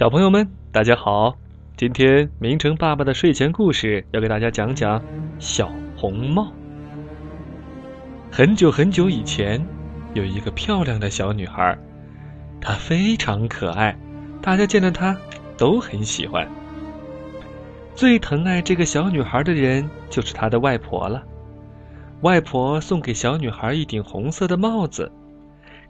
小朋友们，大家好！今天明成爸爸的睡前故事要给大家讲讲小红帽。很久很久以前，有一个漂亮的小女孩，她非常可爱，大家见到她都很喜欢。最疼爱这个小女孩的人就是她的外婆了。外婆送给小女孩一顶红色的帽子，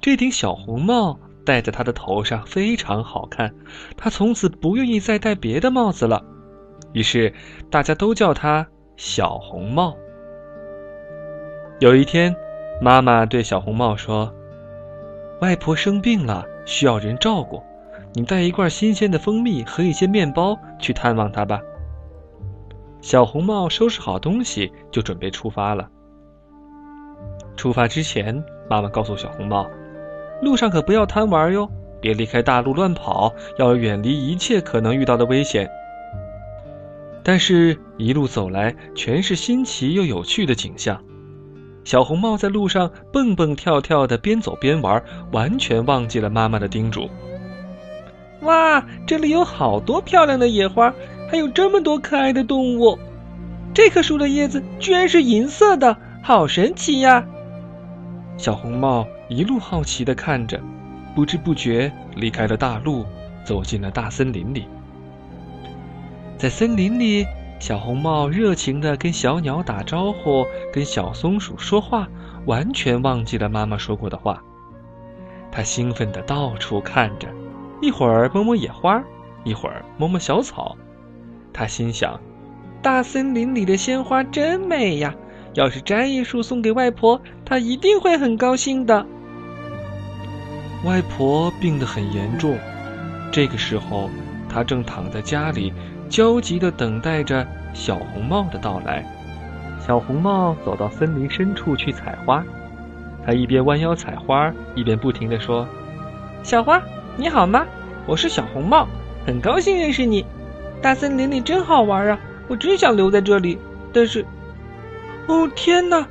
这顶小红帽。戴在他的头上非常好看，他从此不愿意再戴别的帽子了，于是大家都叫他小红帽。有一天，妈妈对小红帽说：“外婆生病了，需要人照顾，你带一罐新鲜的蜂蜜和一些面包去探望她吧。”小红帽收拾好东西，就准备出发了。出发之前，妈妈告诉小红帽。路上可不要贪玩哟，别离开大路乱跑，要远离一切可能遇到的危险。但是，一路走来全是新奇又有趣的景象。小红帽在路上蹦蹦跳跳的，边走边玩，完全忘记了妈妈的叮嘱。哇，这里有好多漂亮的野花，还有这么多可爱的动物。这棵树的叶子居然是银色的，好神奇呀！小红帽一路好奇地看着，不知不觉离开了大路，走进了大森林里。在森林里，小红帽热情地跟小鸟打招呼，跟小松鼠说话，完全忘记了妈妈说过的话。它兴奋地到处看着，一会儿摸摸野花，一会儿摸摸小草。它心想：大森林里的鲜花真美呀！要是摘一束送给外婆，她一定会很高兴的。外婆病得很严重，这个时候，她正躺在家里，焦急地等待着小红帽的到来。小红帽走到森林深处去采花，他一边弯腰采花，一边不停地说：“小花，你好吗？我是小红帽，很高兴认识你。大森林里真好玩啊，我真想留在这里，但是……”哦天哪！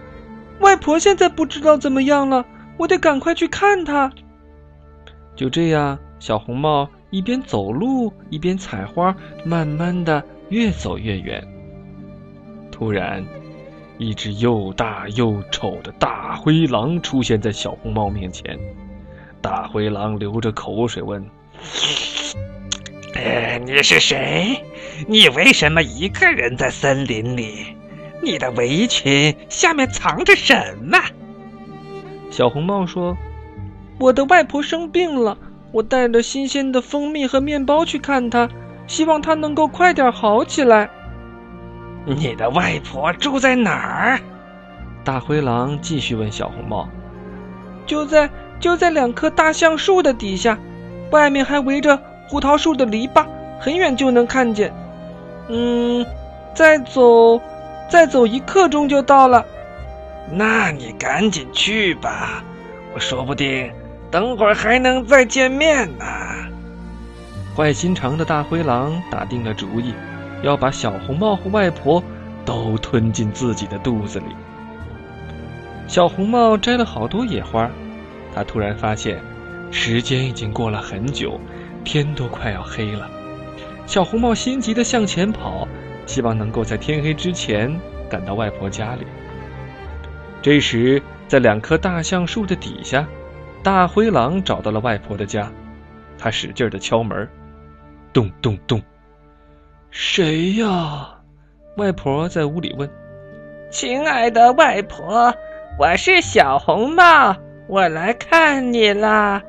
外婆现在不知道怎么样了，我得赶快去看她。就这样，小红帽一边走路一边采花，慢慢的越走越远。突然，一只又大又丑的大灰狼出现在小红帽面前。大灰狼流着口水问：“，你是谁？你为什么一个人在森林里？”你的围裙下面藏着什么？小红帽说：“我的外婆生病了，我带着新鲜的蜂蜜和面包去看她，希望她能够快点好起来。”你的外婆住在哪儿？大灰狼继续问小红帽：“就在就在两棵大橡树的底下，外面还围着胡桃树的篱笆，很远就能看见。嗯，再走。”再走一刻钟就到了，那你赶紧去吧，我说不定等会儿还能再见面呢。坏心肠的大灰狼打定了主意，要把小红帽和外婆都吞进自己的肚子里。小红帽摘了好多野花，他突然发现，时间已经过了很久，天都快要黑了。小红帽心急的向前跑。希望能够在天黑之前赶到外婆家里。这时，在两棵大橡树的底下，大灰狼找到了外婆的家。他使劲的敲门，咚咚咚。谁呀？外婆在屋里问。亲爱的外婆，我是小红帽，我来看你啦。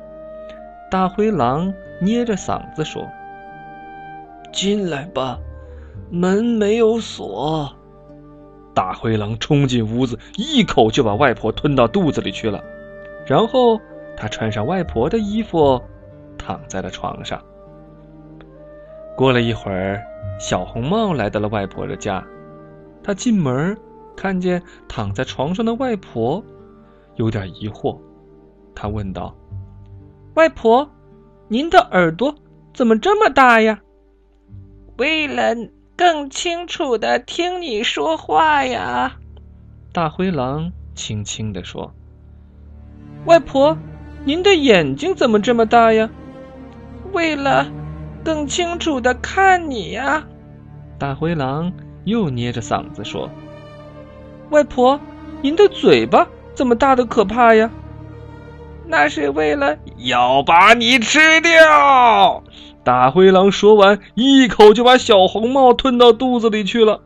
大灰狼捏着嗓子说：“进来吧。”门没有锁，大灰狼冲进屋子，一口就把外婆吞到肚子里去了。然后他穿上外婆的衣服，躺在了床上。过了一会儿，小红帽来到了外婆的家。他进门，看见躺在床上的外婆，有点疑惑。他问道：“外婆，您的耳朵怎么这么大呀？”为了。更清楚的听你说话呀，大灰狼轻轻地说：“外婆，您的眼睛怎么这么大呀？”为了更清楚的看你呀。大灰狼又捏着嗓子说：“外婆，您的嘴巴怎么大的可怕呀！”那是为了要把你吃掉。大灰狼说完，一口就把小红帽吞到肚子里去了。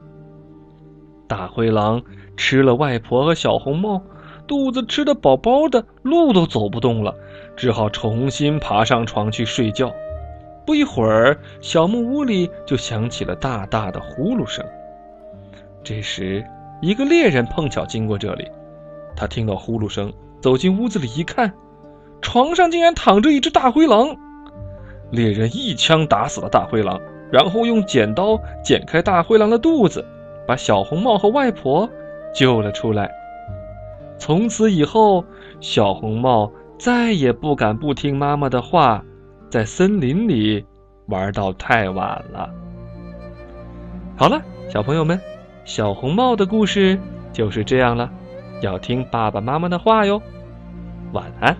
大灰狼吃了外婆和小红帽，肚子吃得饱饱的，路都走不动了，只好重新爬上床去睡觉。不一会儿，小木屋里就响起了大大的呼噜声。这时，一个猎人碰巧经过这里，他听到呼噜声，走进屋子里一看。床上竟然躺着一只大灰狼，猎人一枪打死了大灰狼，然后用剪刀剪开大灰狼的肚子，把小红帽和外婆救了出来。从此以后，小红帽再也不敢不听妈妈的话，在森林里玩到太晚了。好了，小朋友们，小红帽的故事就是这样了，要听爸爸妈妈的话哟。晚安。